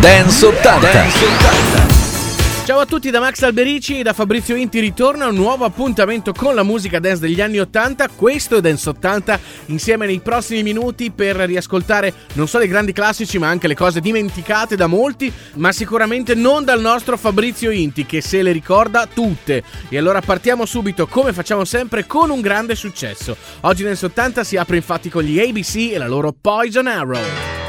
Dance 80. Dance 80. Ciao a tutti da Max Alberici e da Fabrizio Inti ritorna un nuovo appuntamento con la musica dance degli anni 80. Questo è Dance 80 insieme nei prossimi minuti per riascoltare non solo i grandi classici ma anche le cose dimenticate da molti, ma sicuramente non dal nostro Fabrizio Inti che se le ricorda tutte. E allora partiamo subito come facciamo sempre con un grande successo. Oggi Dance 80 si apre infatti con gli ABC e la loro Poison Arrow.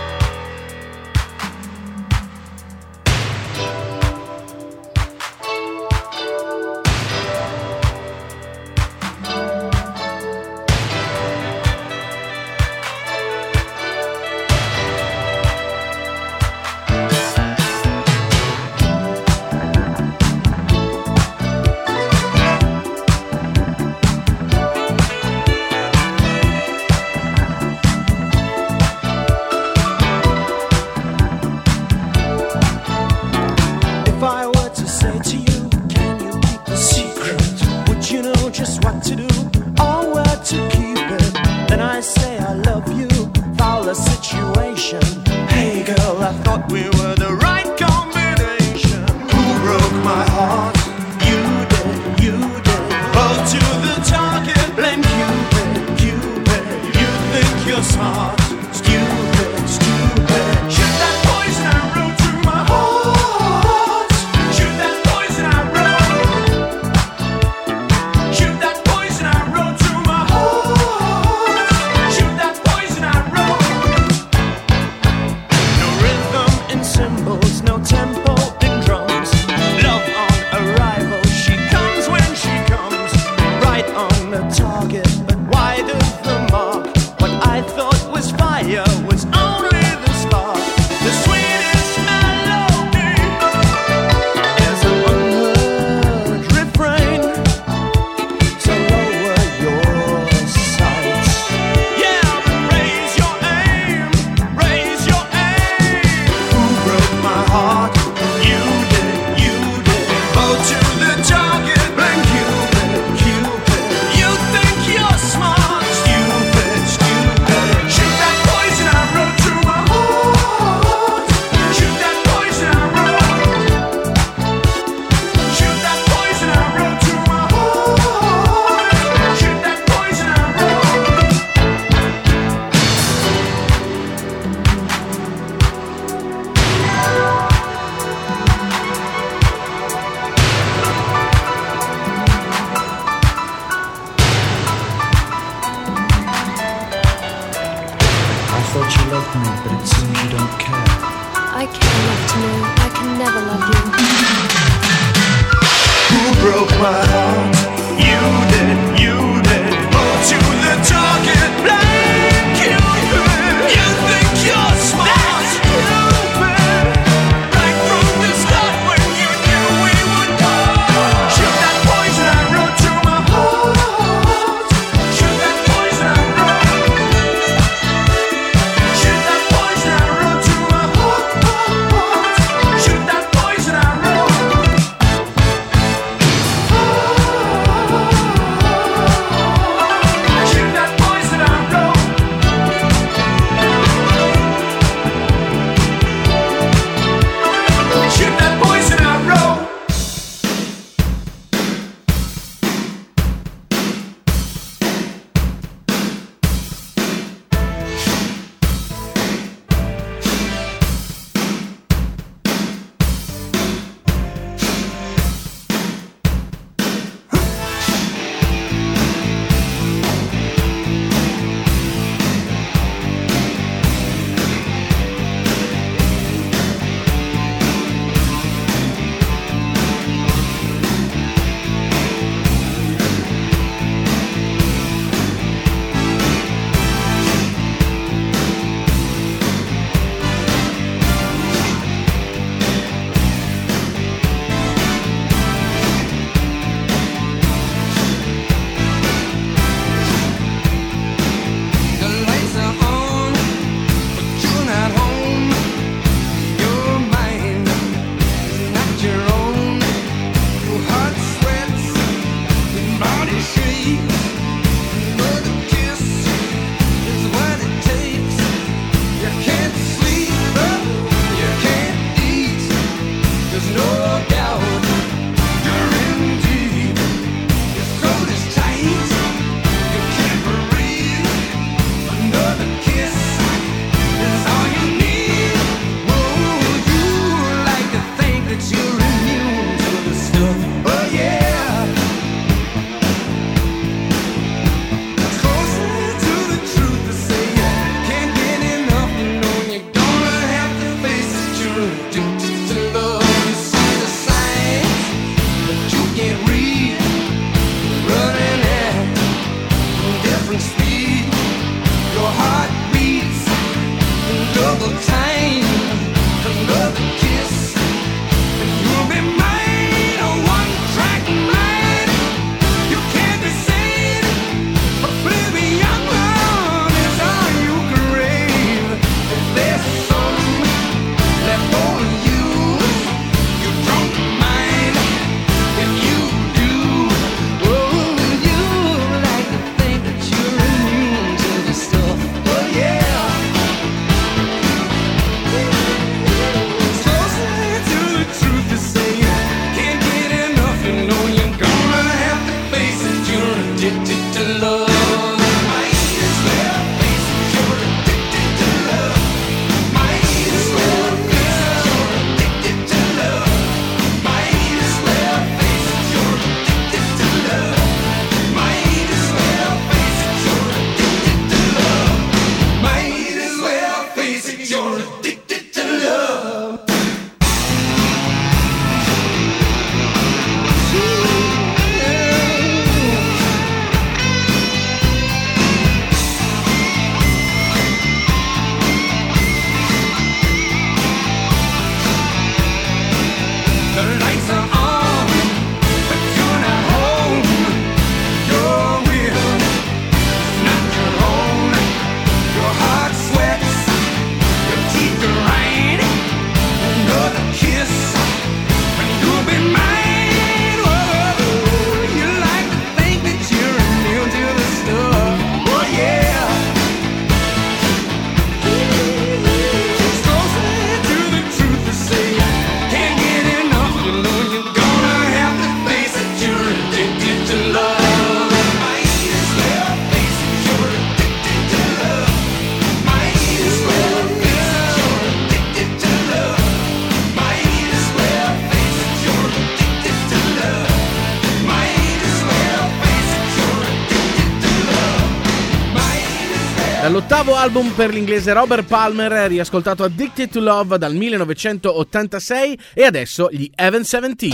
Dall'ottavo album per l'inglese Robert Palmer, riascoltato Addicted to Love dal 1986 e adesso gli Even 17.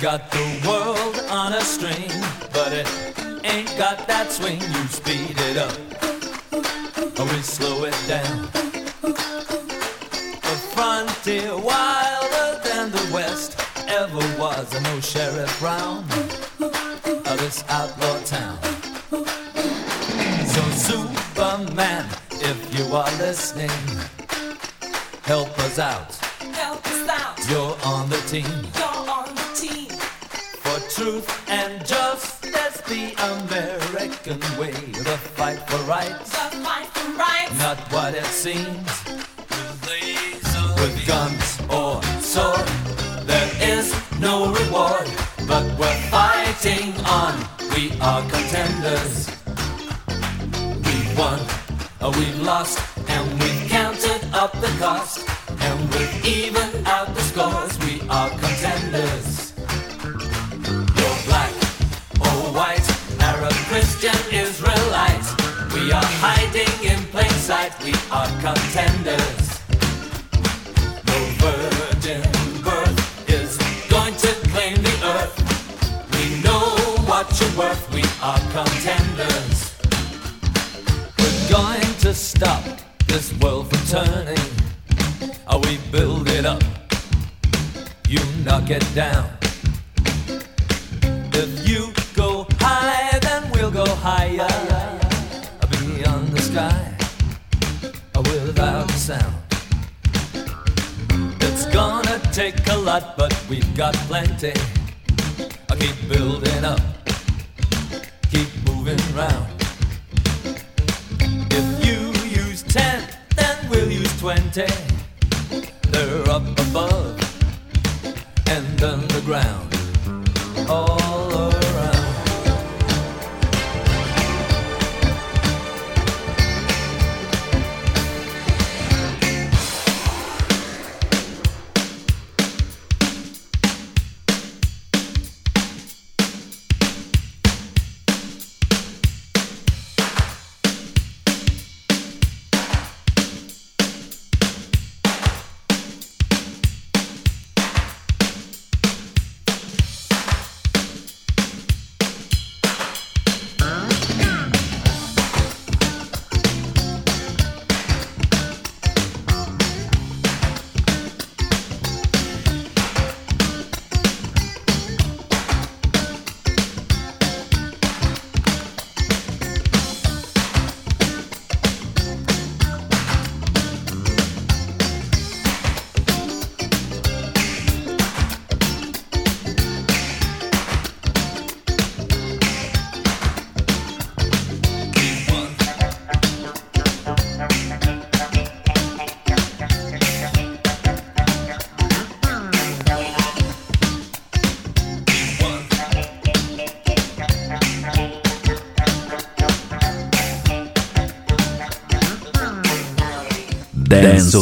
Got the world on a string, but it ain't got that swing. You speed it up, or we slow it down. The frontier wilder than the west ever was, and no Sheriff Brown this outlaw town. So, Superman, if you are listening, help us out. Help us out. You're on the team. You're on the team. For truth and justice, the American way. The fight for rights. The fight for rights. Not what it seems. Are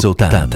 Zoltán.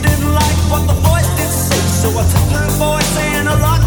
didn't like what the voice did say, so I took her voice and I locked.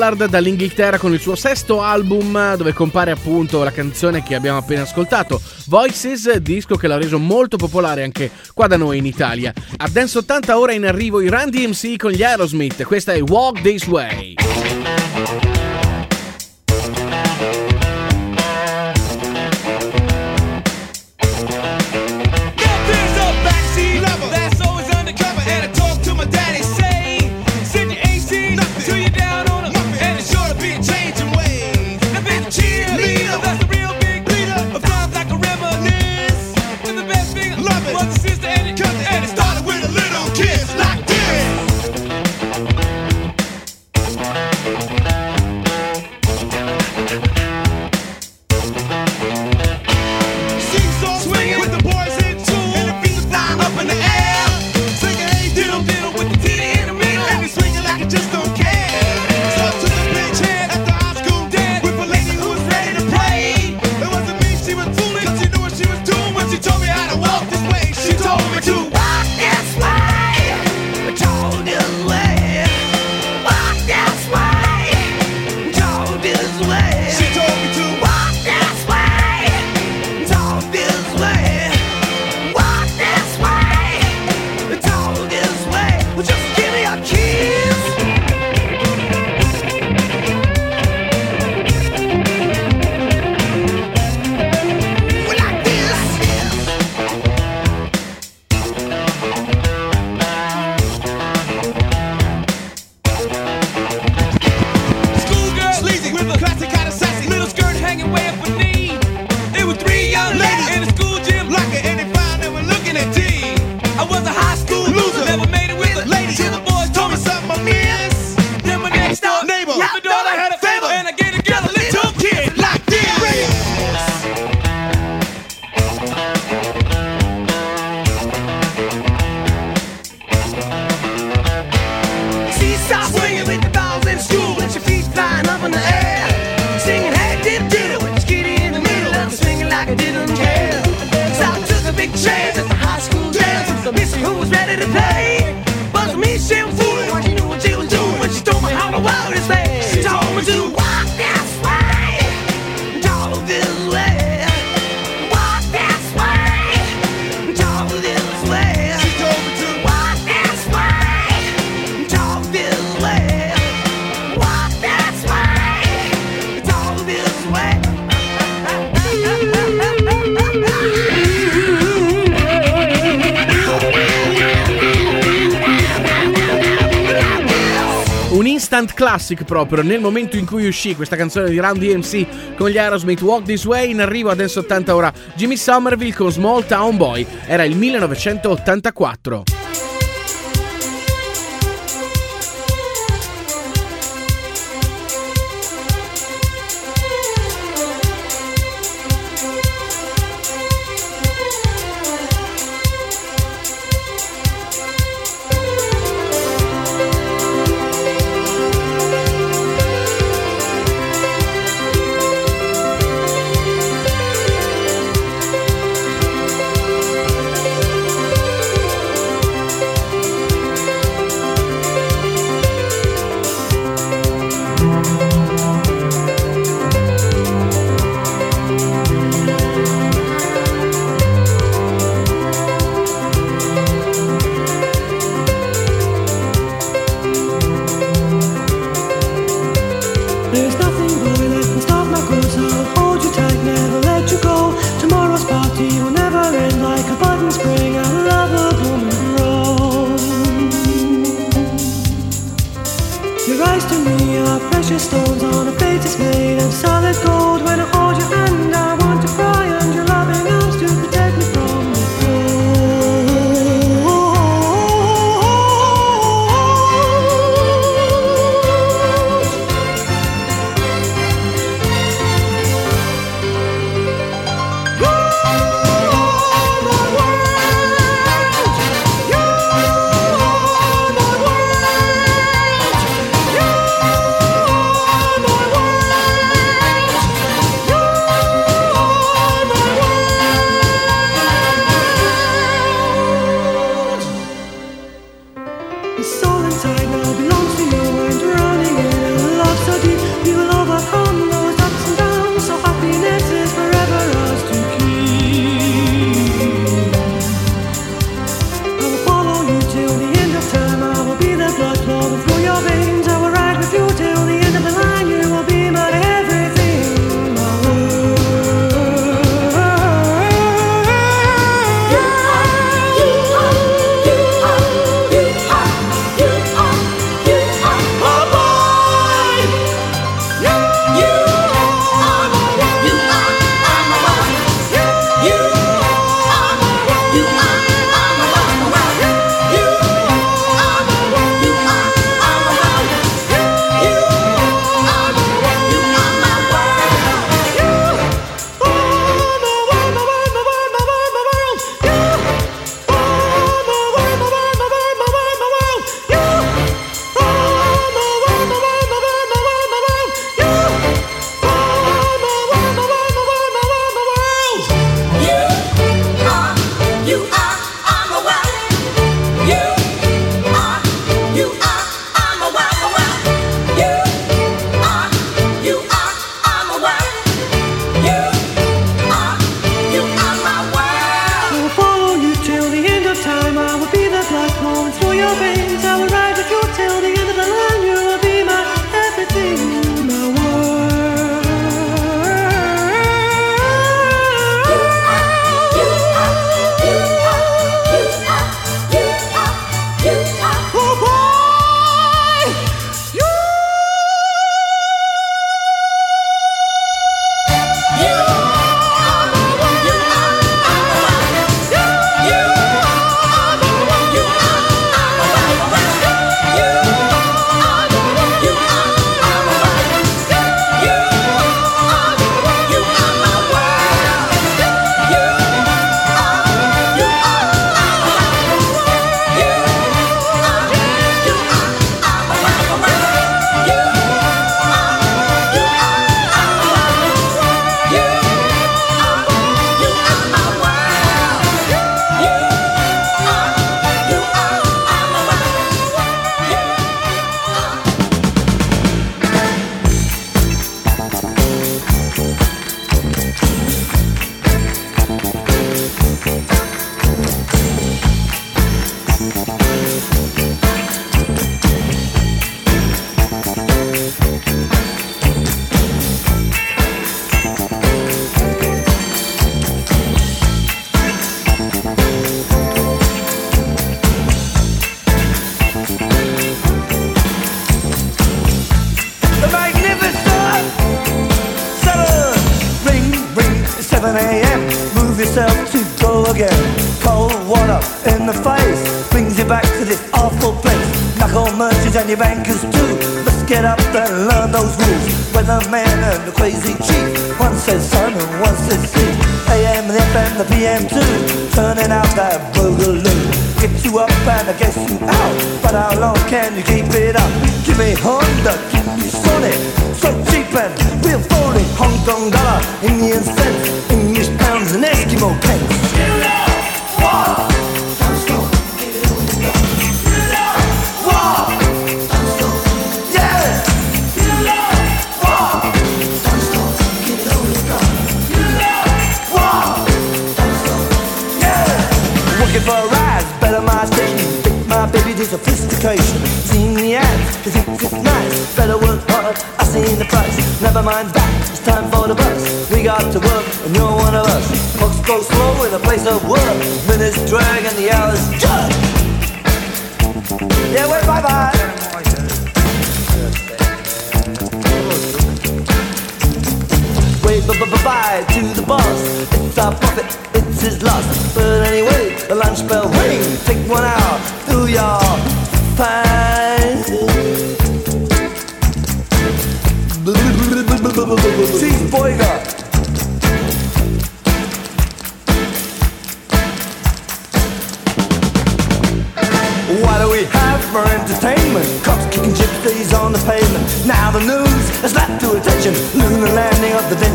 Ballard dall'Inghilterra con il suo sesto album dove compare appunto la canzone che abbiamo appena ascoltato, Voices, disco che l'ha reso molto popolare anche qua da noi in Italia. A Dance 80 ora in arrivo i Randy MC con gli Aerosmith, questa è Walk This Way. classic proprio. Nel momento in cui uscì questa canzone di Round DMC con gli Aerosmith Walk This Way, in arrivo a Dance 80 ora Jimmy Somerville con Small Town Boy. Era il 1984.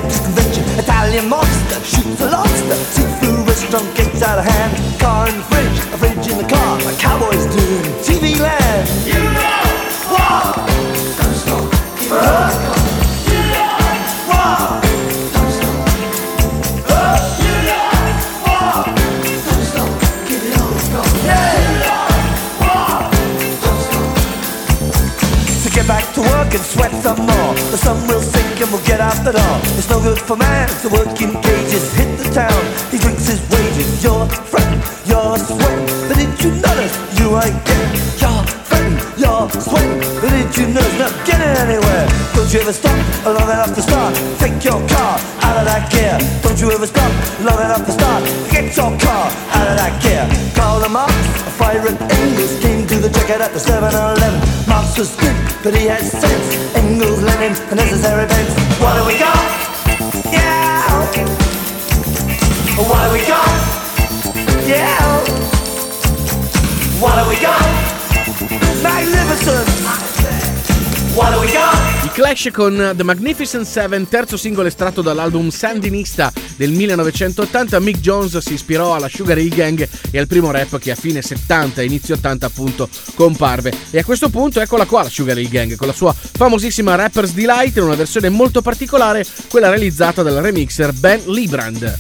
Venice Convention. Italian mobster shoots a lobster. Seafood restaurant gets out of hand. Car in the fridge, a fridge in the car. A cowboy's doing TV land. You know what? Don't stop. Keep. Uh, get back to work and sweat some more. The sun will the door. It's no good for man to work in cages. Hit the town, he drinks his wages. You're fretting, you're sweating. But did you notice you ain't getting? You're fretting, you're sweating. But did you notice not getting anywhere? Don't you ever stop long enough to start? Take your car out of that gear. Don't you ever stop long enough to start? Get your car out of that gear. Call them up, fire came to the checkout at the 7-Eleven. Marx was good, but he had sense. Engels, Lenin, a necessary events. What do we got? Yeah. What do we got? Yeah. What do we got? Magnificent. I Clash con The Magnificent Seven, terzo singolo estratto dall'album Sandinista del 1980. Mick Jones si ispirò alla Sugar Hill Gang e al primo rap che a fine 70 e inizio 80 appunto comparve. E a questo punto eccola qua la Sugar Hill Gang con la sua famosissima Rapper's Delight in una versione molto particolare, quella realizzata dal remixer Ben Librand.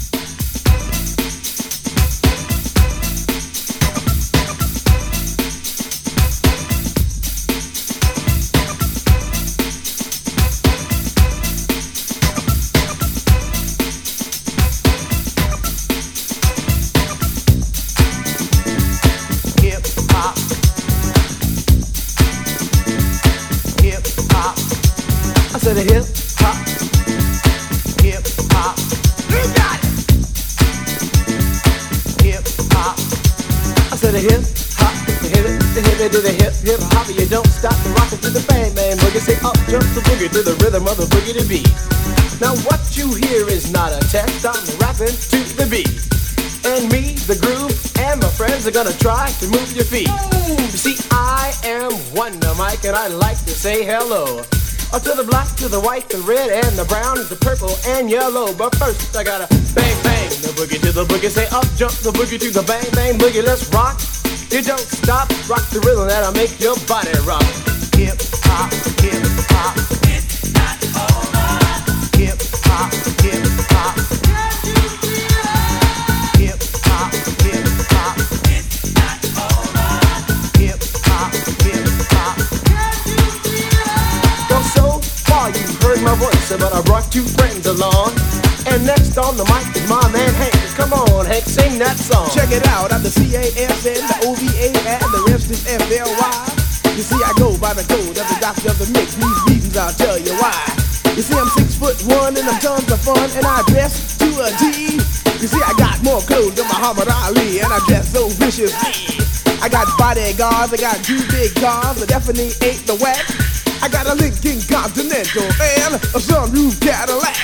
Gonna try to move your feet. You see, I am Wonder Mike, and I like to say hello. Up to the black, to the white, the red, and the brown, the purple, and yellow. But first, I gotta bang, bang, the boogie to the boogie. Say up, jump the boogie to the bang, bang, boogie. Let's rock. You don't stop, rock the rhythm that'll make your body rock. Hip hop, hip hop. Two friends along. And next on the mic is my man Hank. Come on, Hank, sing that song. Check it out, I'm the C-A-S-N, the O-V-A, and the rest is F-L-Y. You see, I go by the code of the doctor of the mix. These reasons I'll tell you why. You see, I'm six foot one and I'm tons of fun, and I dress to a G. You see, I got more clothes than Muhammad Ali, and I dress so viciously. I got bodyguards, I got two big cars, I definitely ain't the whack. I got a Lincoln Continental and a sunroof Cadillac.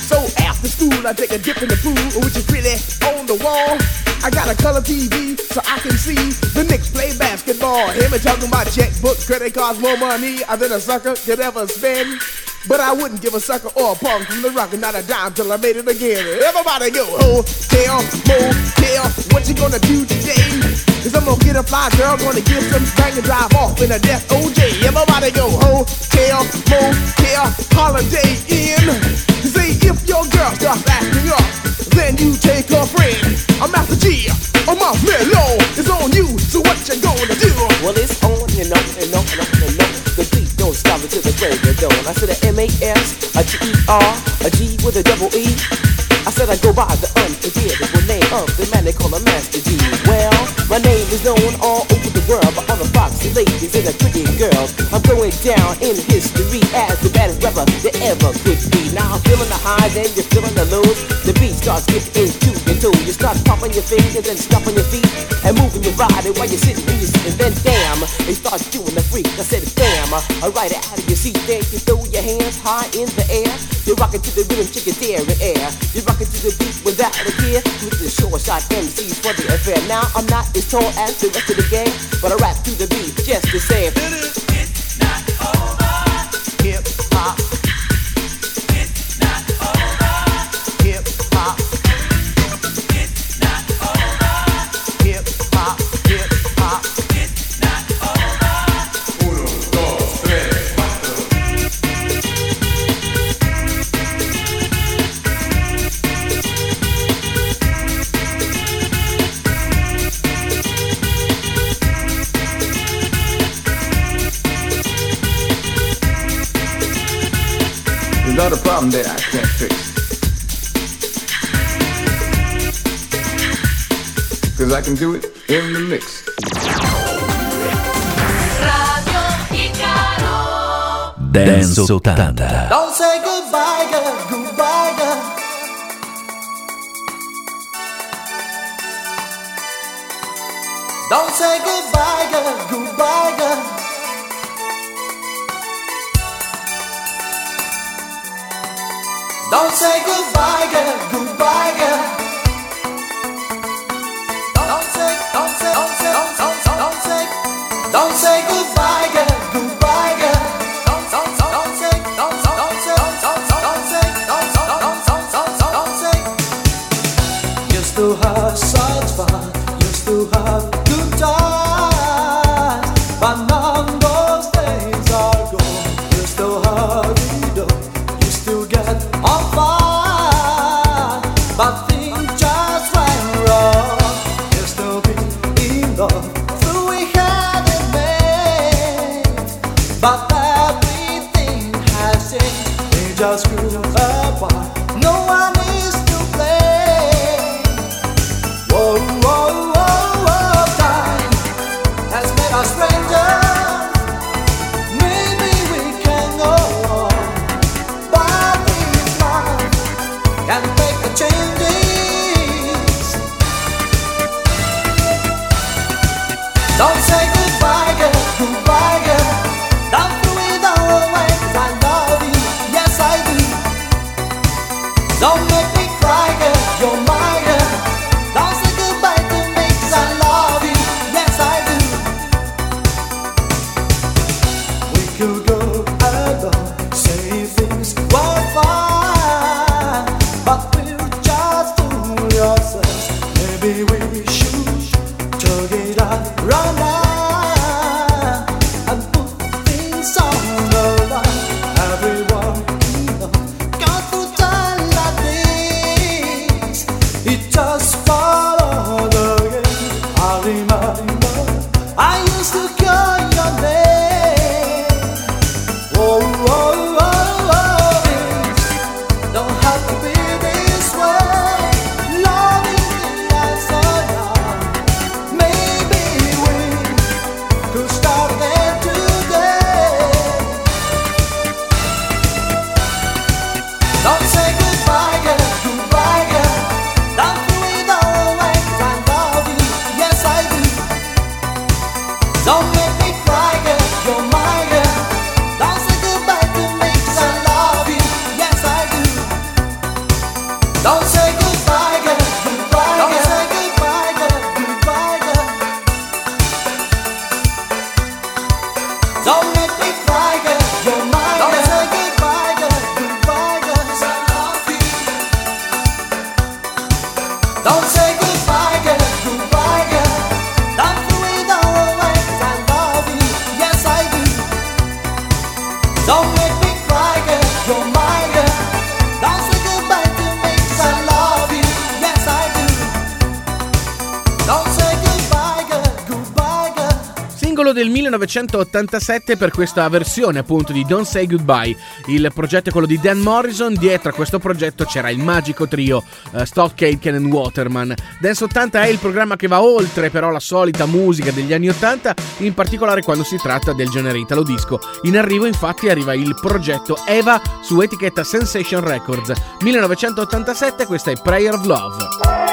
So after school, I take a dip in the pool, which is really on the wall. I got a color TV so I can see the Knicks play basketball. Him and talking about checkbook, credit cards, more money than a sucker could ever spend. But I wouldn't give a sucker or a punk from the rock and not a dime till I made it again. Everybody go, hotel, motel, what you gonna do today? Cause I'm gonna get a fly girl, gonna get some bang and drive off in a death OJ. Everybody go, hotel, motel, holiday inn. See, if your girl starts acting up, then you take her friend. I'm Master Gee, I'm off Mellow. It's on you, so what you gonna do? Well, it's on and on and on and on and on. The beat don't stop until the break of dawn. I said a M-A-S, a G-E-R, a G with a double E. I said I go by the unforgettable name of the man they call a Master Gee. My name is known all over the world by all the foxy ladies and the pretty girls. I'm going down in history as the baddest rapper that ever could be. Now I'm feeling the highs and you're feeling the lows. The beat starts getting into your toe. You start pumping your fingers and stomping your feet and moving your body while you're sitting and you're sitting. Then damn, they start doing the freak. I said damn, I ride it out of your seat. Then you throw your hands high in the air. You're rocking to the rhythm, chicken in air. You're rocking to the beat. Short shot MCs for the affair. Now I'm not as tall as the rest of the gang, but I rap to the beat just the same. There's not a problem that I can't fix. Cause I can do it in the mix. Radio Icaro. Dance 80. Don't say goodbye, girl, goodbye, girl. Don't say goodbye, girl, goodbye, girl. Don't say goodbye, girl, goodbye, girl. Could 1987 per questa versione appunto di Don't Say Goodbye. Il progetto è quello di Dan Morrison, dietro a questo progetto c'era il magico trio eh, uh, Stock Aitken e Waterman. Dance 80 è il programma che va oltre però la solita musica degli anni 80, in particolare quando si tratta del genere italo disco. In arrivo infatti arriva il progetto Eva su etichetta Sensation Records. 1987 questa è Prayer of Love.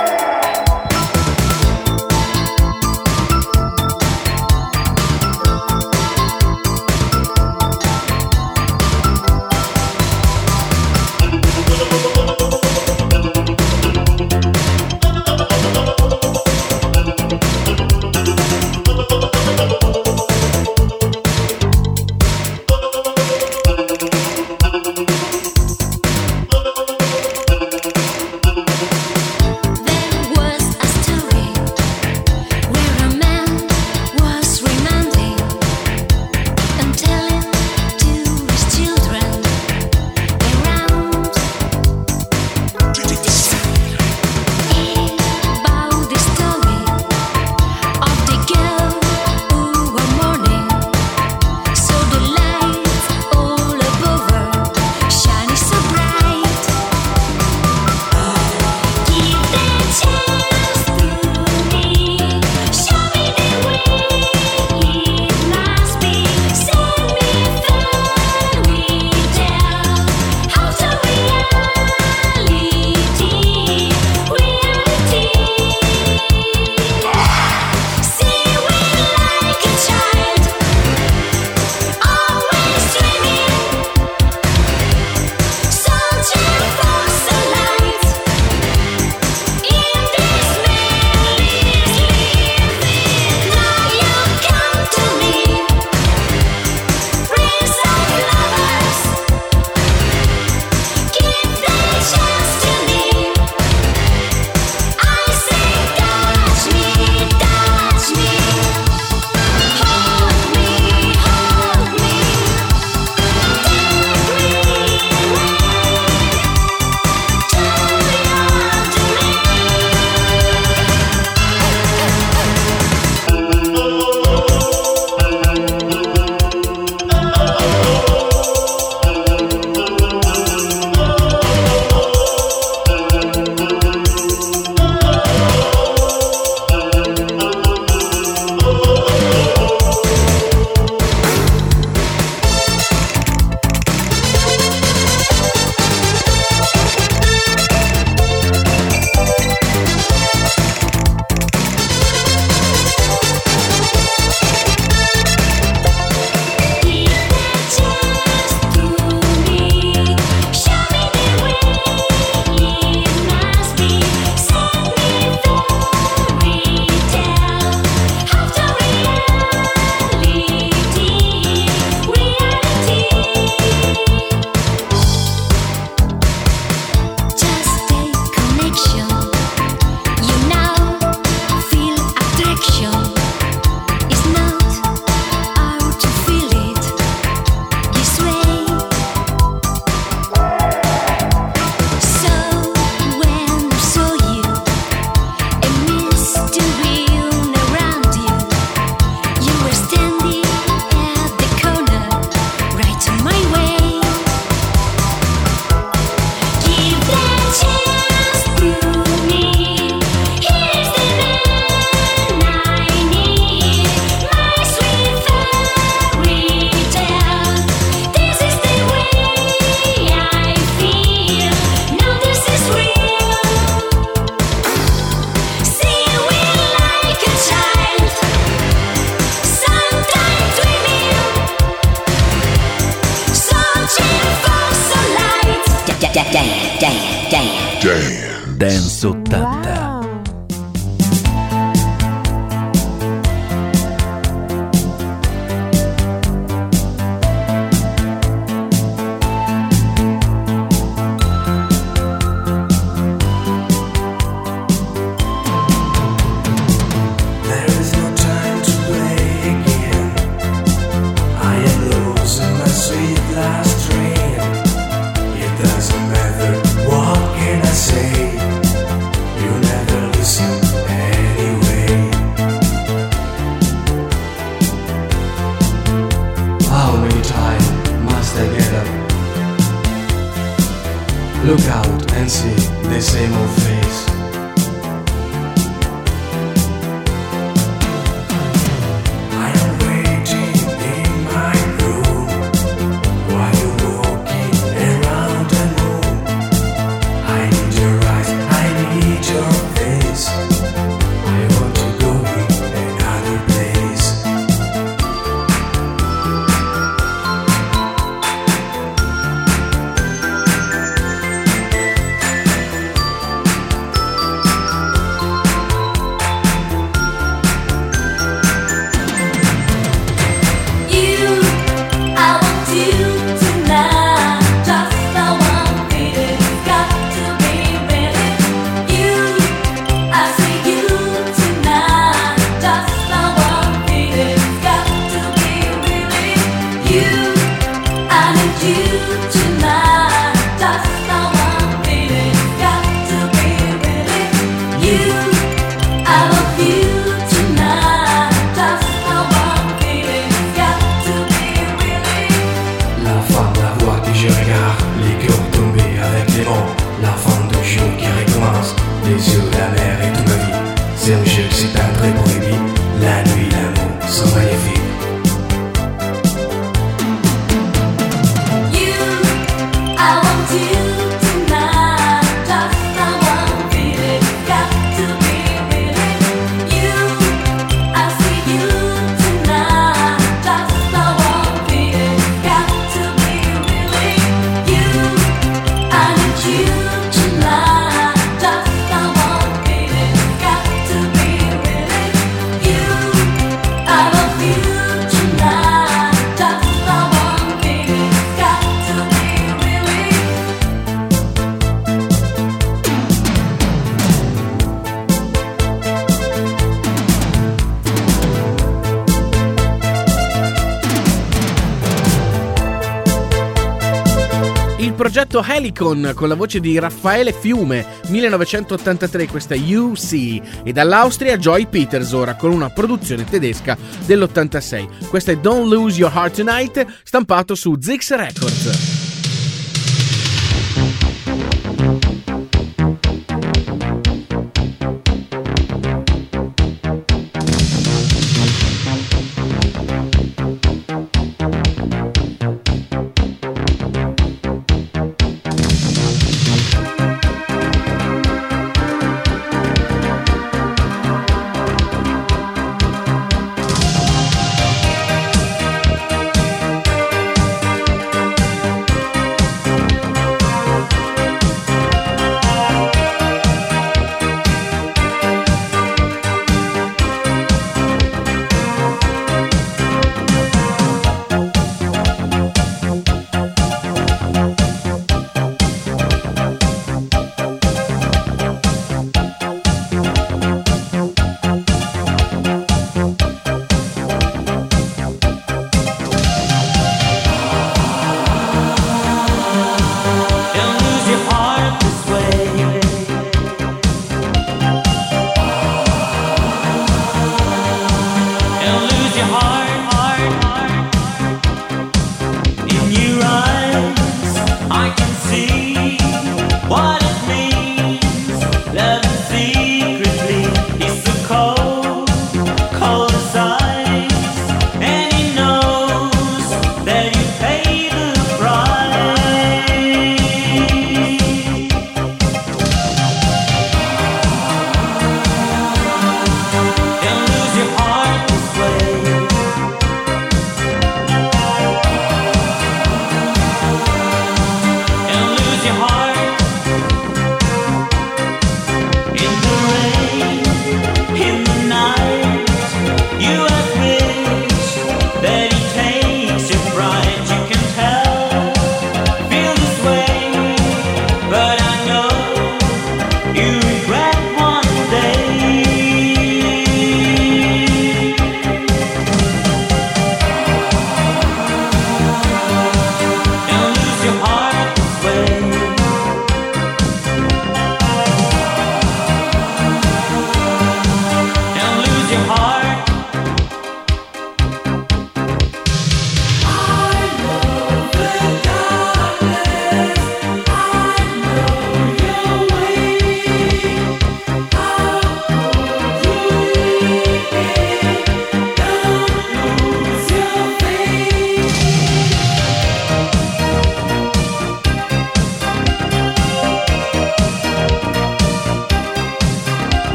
progetto Helicon con la voce di Raffaele Fiume, 1983 questa è UC, e dall'Austria Joy Peters ora con una produzione tedesca dell'86. Questa è Don't Lose Your Heart Tonight, stampato su Zix Records.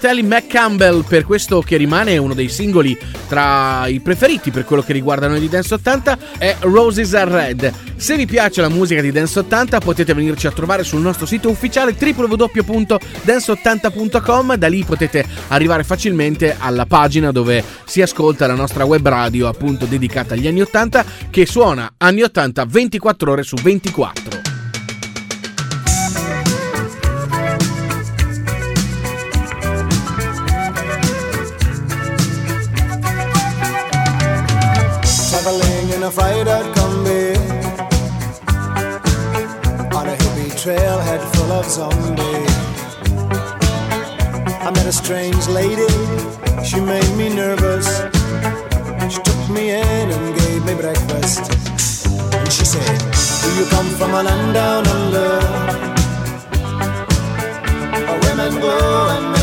fratelli Mac Campbell per questo che rimane uno dei singoli tra i preferiti per quello che riguarda noi di Dance 80 è Roses Are Red. Se vi piace la musica di Dance 80 potete venirci a trovare sul nostro sito ufficiale www.dance80.com, da lì potete arrivare facilmente alla pagina dove si ascolta la nostra web radio appunto dedicata agli anni 80 che suona anni 80 24 ore su 24. love. I met a strange lady, she made me nervous. She took me in and gave me breakfast. And she said, Do you come from a land down under? Where women go and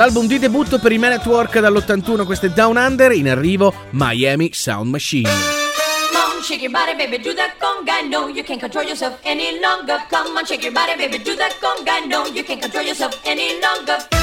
Dall'album di debutto per i Man at Work dall'81, questo è Down Under, in arrivo Miami Sound Machine. Shake your body, baby, do that conga. No, you can't control yourself any longer. Come on, shake your body, baby, do that conga. No, you can't control yourself any longer.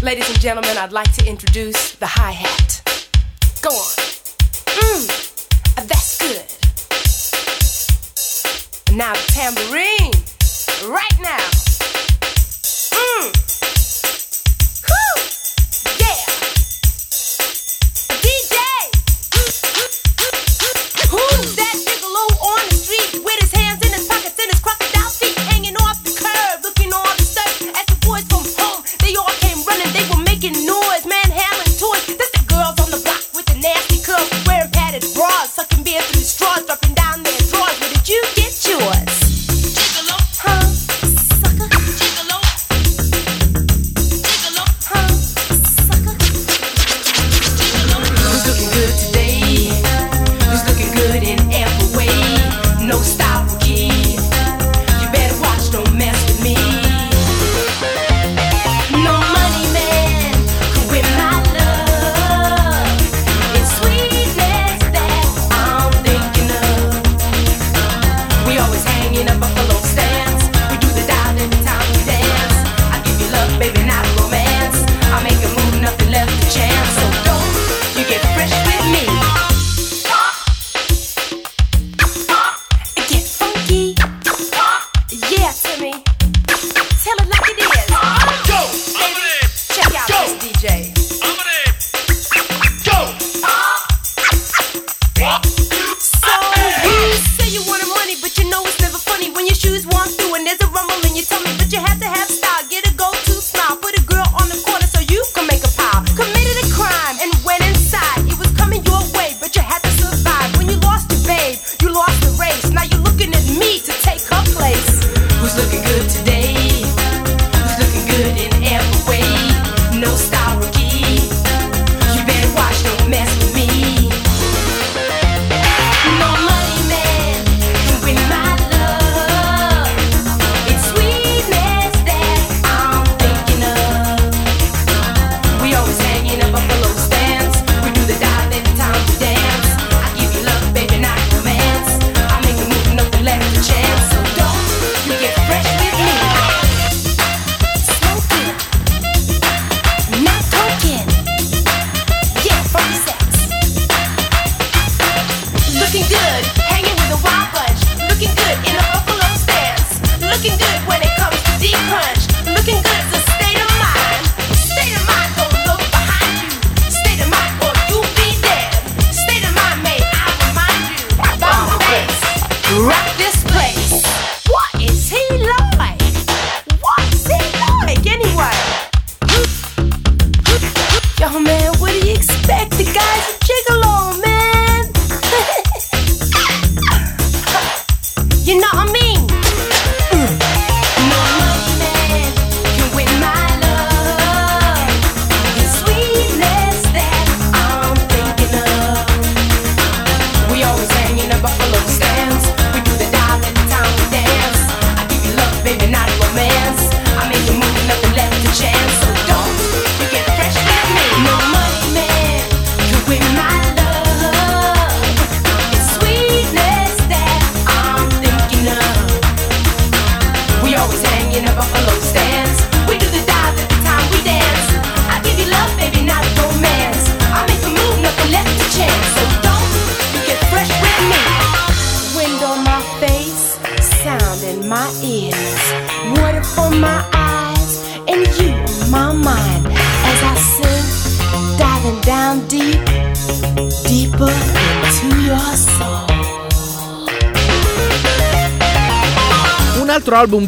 Ladies and gentlemen, I'd like to introduce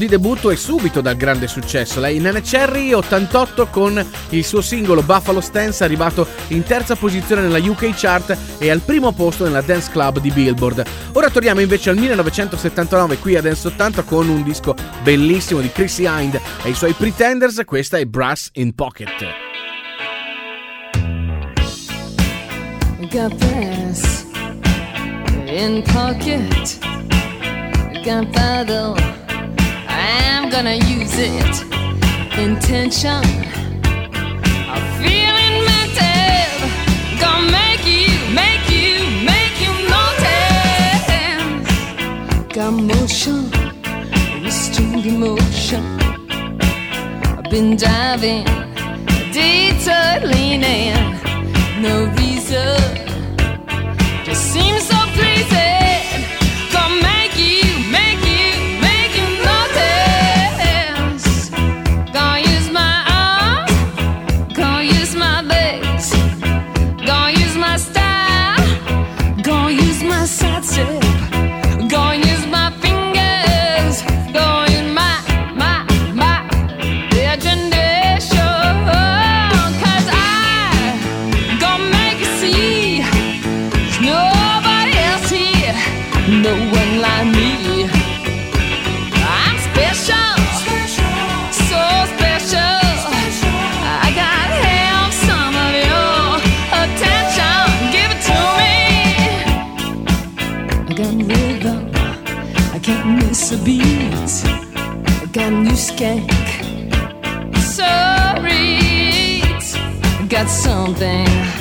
di debutto e subito dal grande successo. Lei Nana Cherry 88 con il suo singolo Buffalo Stance arrivato in terza posizione nella UK chart e al primo posto nella Dance Club di Billboard. Ora torniamo invece al 1979 qui a Dance 80 con un disco bellissimo di Chrissy Hind e i suoi Pretenders, questa è Brass in Pocket. Got brass in pocket, got battle. Gonna use it. Intention, a feeling mental, gonna make you, make you, make you notice. Got motion, restrained emotion. I've been diving, detour no reason. Just seems so pleasing. Skank. Sorry, got something.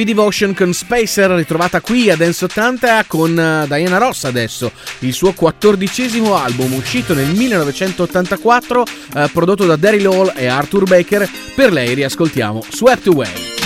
B Devotion con Spacer ritrovata qui a Dance 80 con eh, Diana Ross adesso, il suo quattordicesimo album uscito nel 1984 eh, prodotto da Daryl Hall e Arthur Baker, per lei riascoltiamo Swept Away.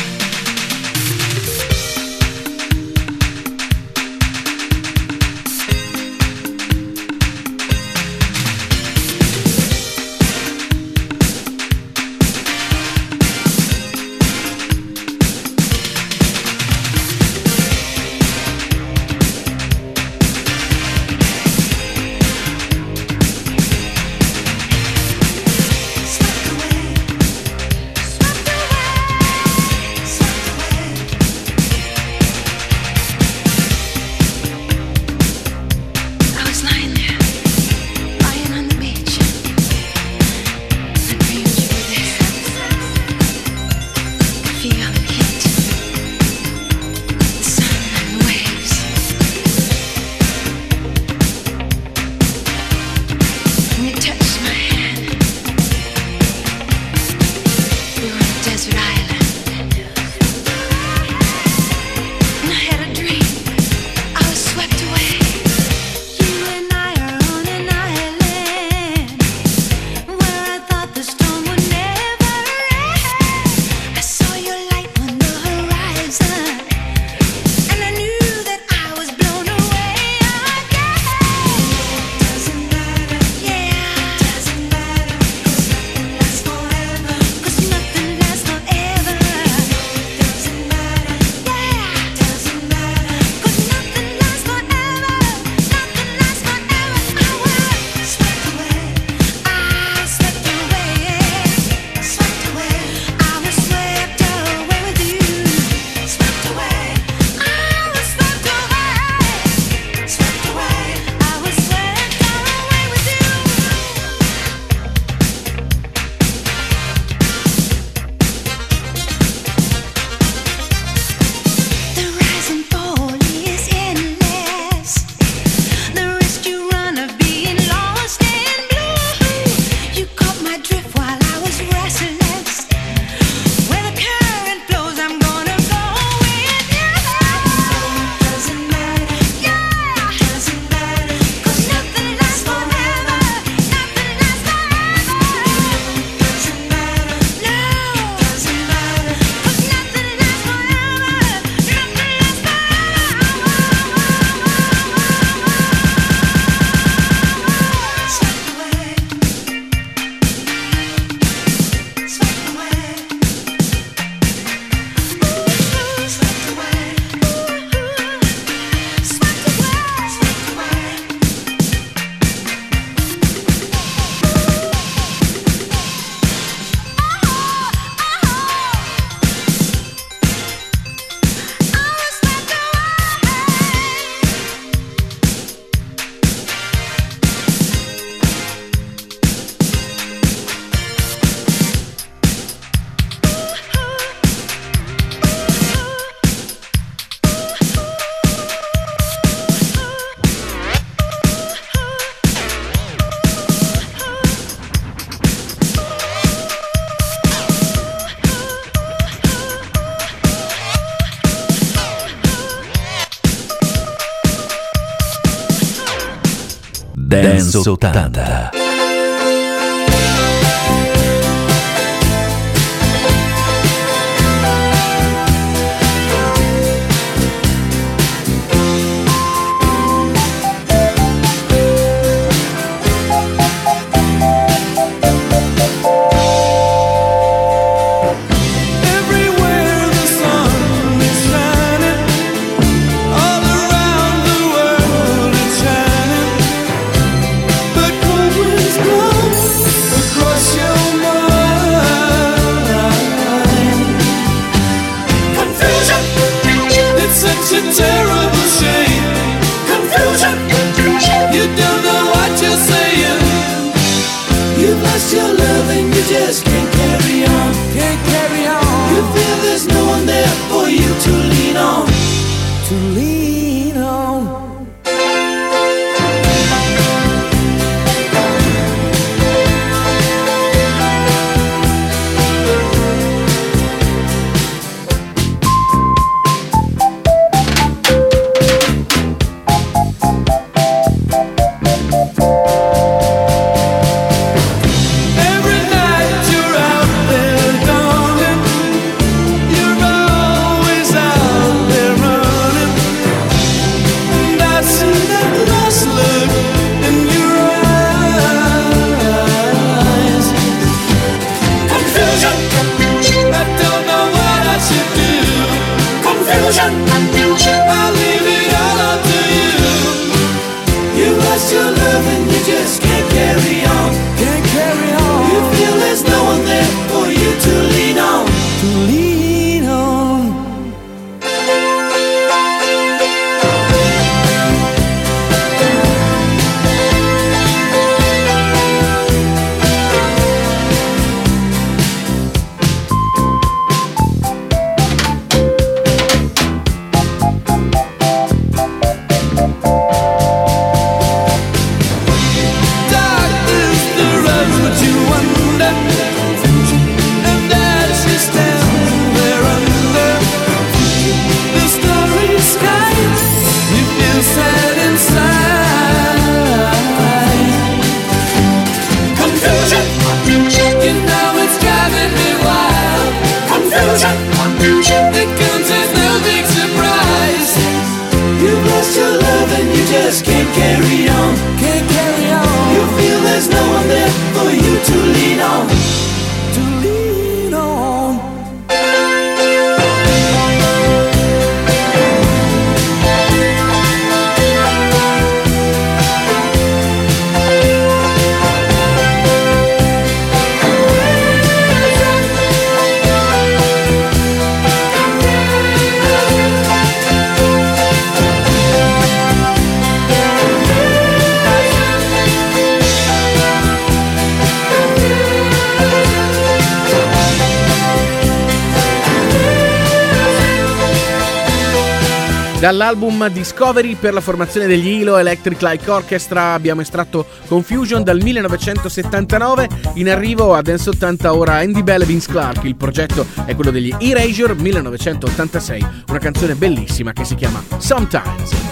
Sultanda. Dall'album Discovery per la formazione degli Hilo Electric Like Orchestra abbiamo estratto Confusion dal 1979. In arrivo a Dance 80 ora Andy Bell e Vince Clark. Il progetto è quello degli Erasure 1986, una canzone bellissima che si chiama Sometimes.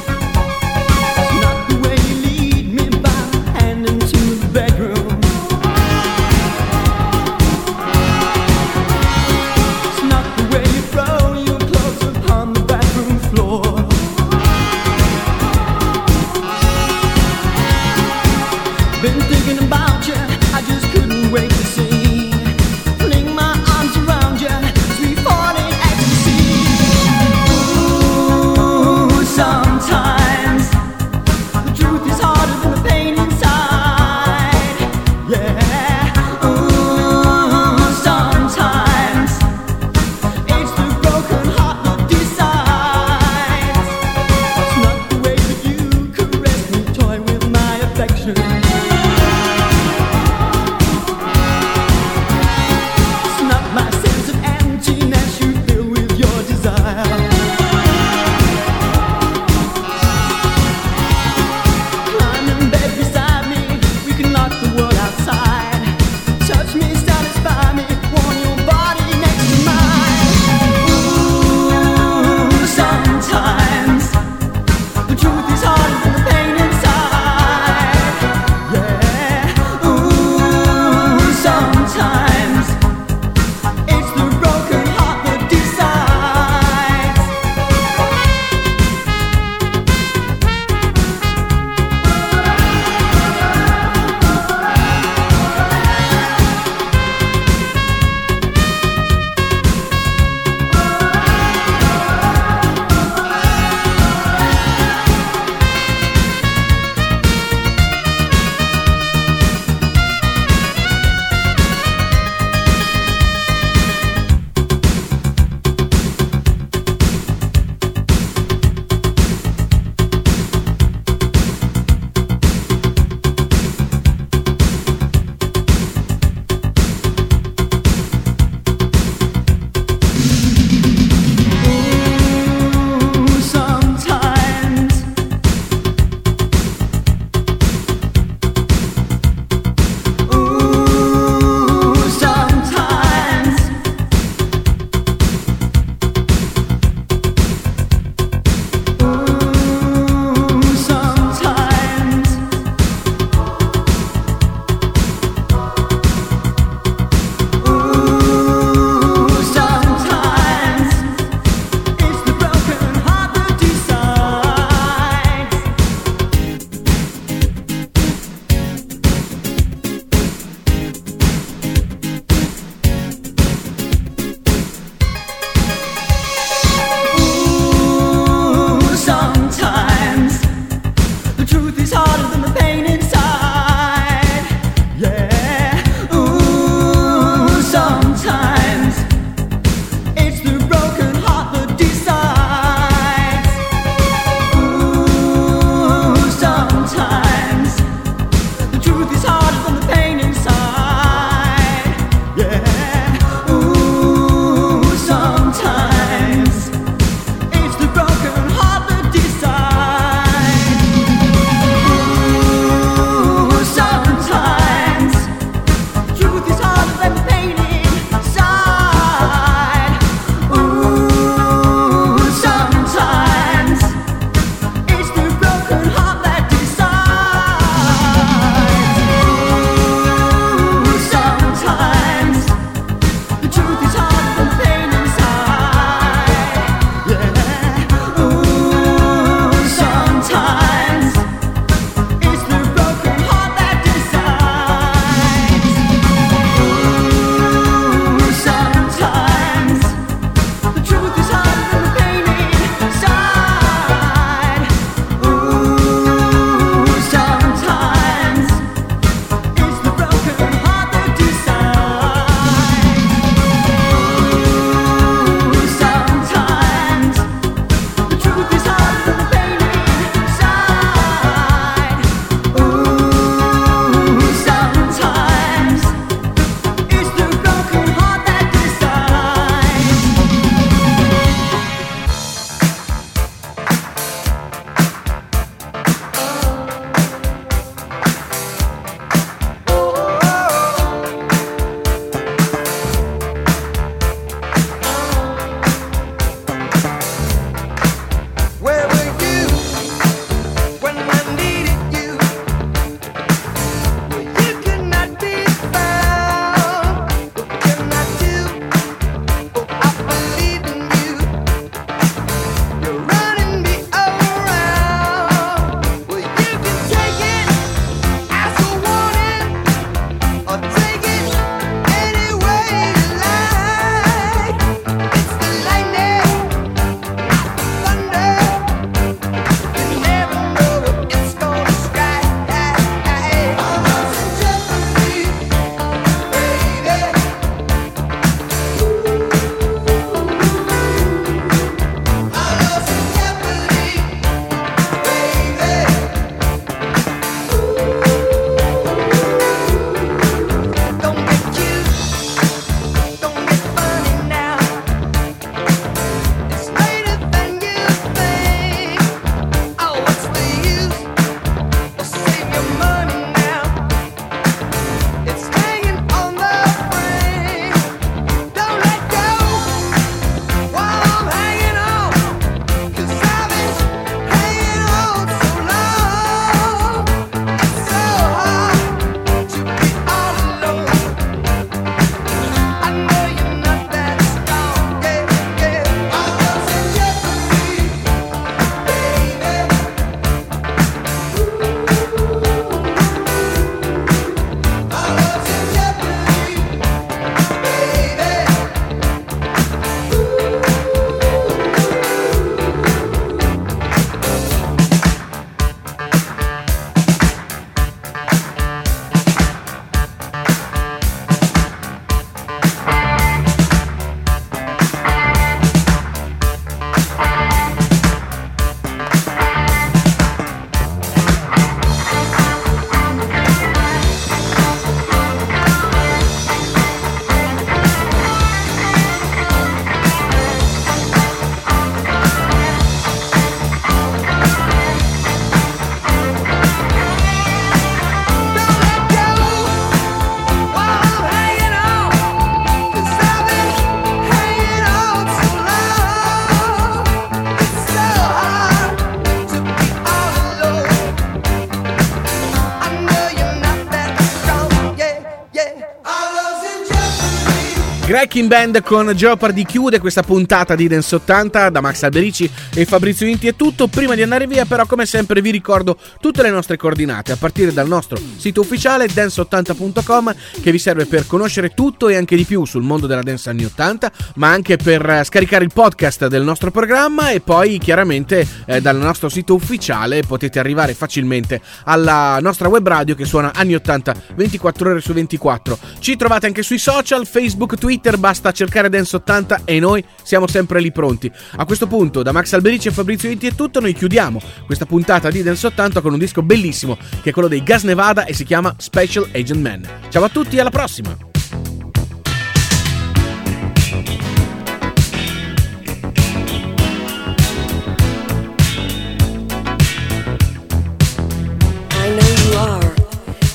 Wrecking Band con Jeopardy chiude questa puntata di Dance 80 da Max Alberici e Fabrizio Inti è tutto. Prima di andare via però come sempre vi ricordo tutte le nostre coordinate a partire dal nostro sito ufficiale dance80.com che vi serve per conoscere tutto e anche di più sul mondo della dance anni 80 ma anche per eh, scaricare il podcast del nostro programma e poi chiaramente eh, dal nostro sito ufficiale potete arrivare facilmente alla nostra web radio che suona anni 80 24 ore su 24. Ci trovate anche sui social, Facebook, Twitter, basta cercare Dance 80 e noi siamo sempre lì pronti. A questo punto, da Max Alberici e Fabrizio Inti è tutto, noi chiudiamo questa puntata di Dance 80 con un disco bellissimo che è quello dei Gas Nevada e si chiama Special Agent Man. Ciao a tutti, alla prossima!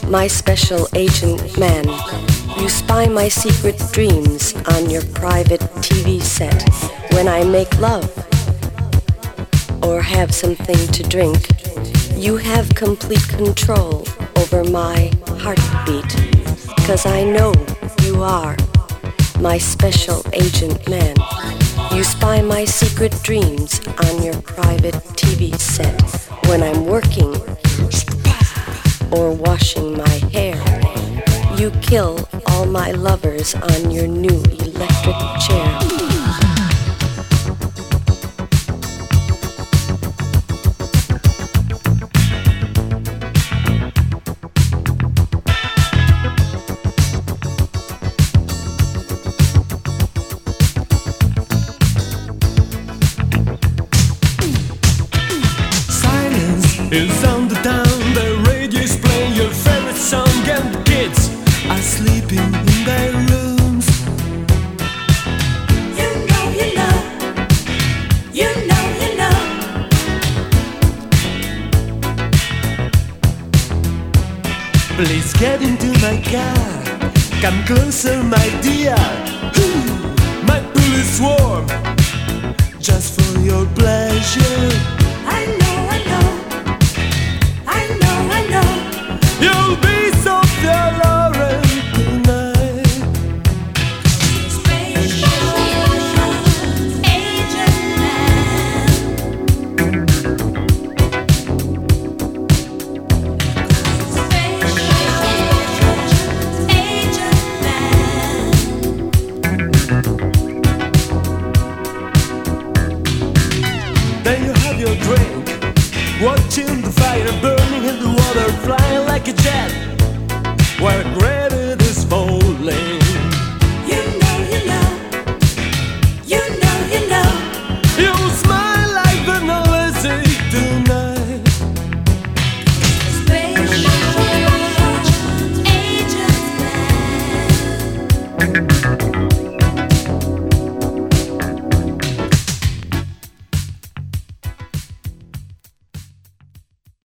My special agent man. You spy my secret dreams on your private TV set when I make love or have something to drink. You have complete control over my heartbeat because I know you are my special agent man. You spy my secret dreams on your private TV set when I'm working or washing my hair. You kill all my lovers on your new electric chair. Is on the town. The radio is playing your favorite song, and the kids are sleeping in their rooms. You know, you know, you know, you know. Please get into my car. Come closer, my dear. Ooh, My pool is warm, just for your pleasure.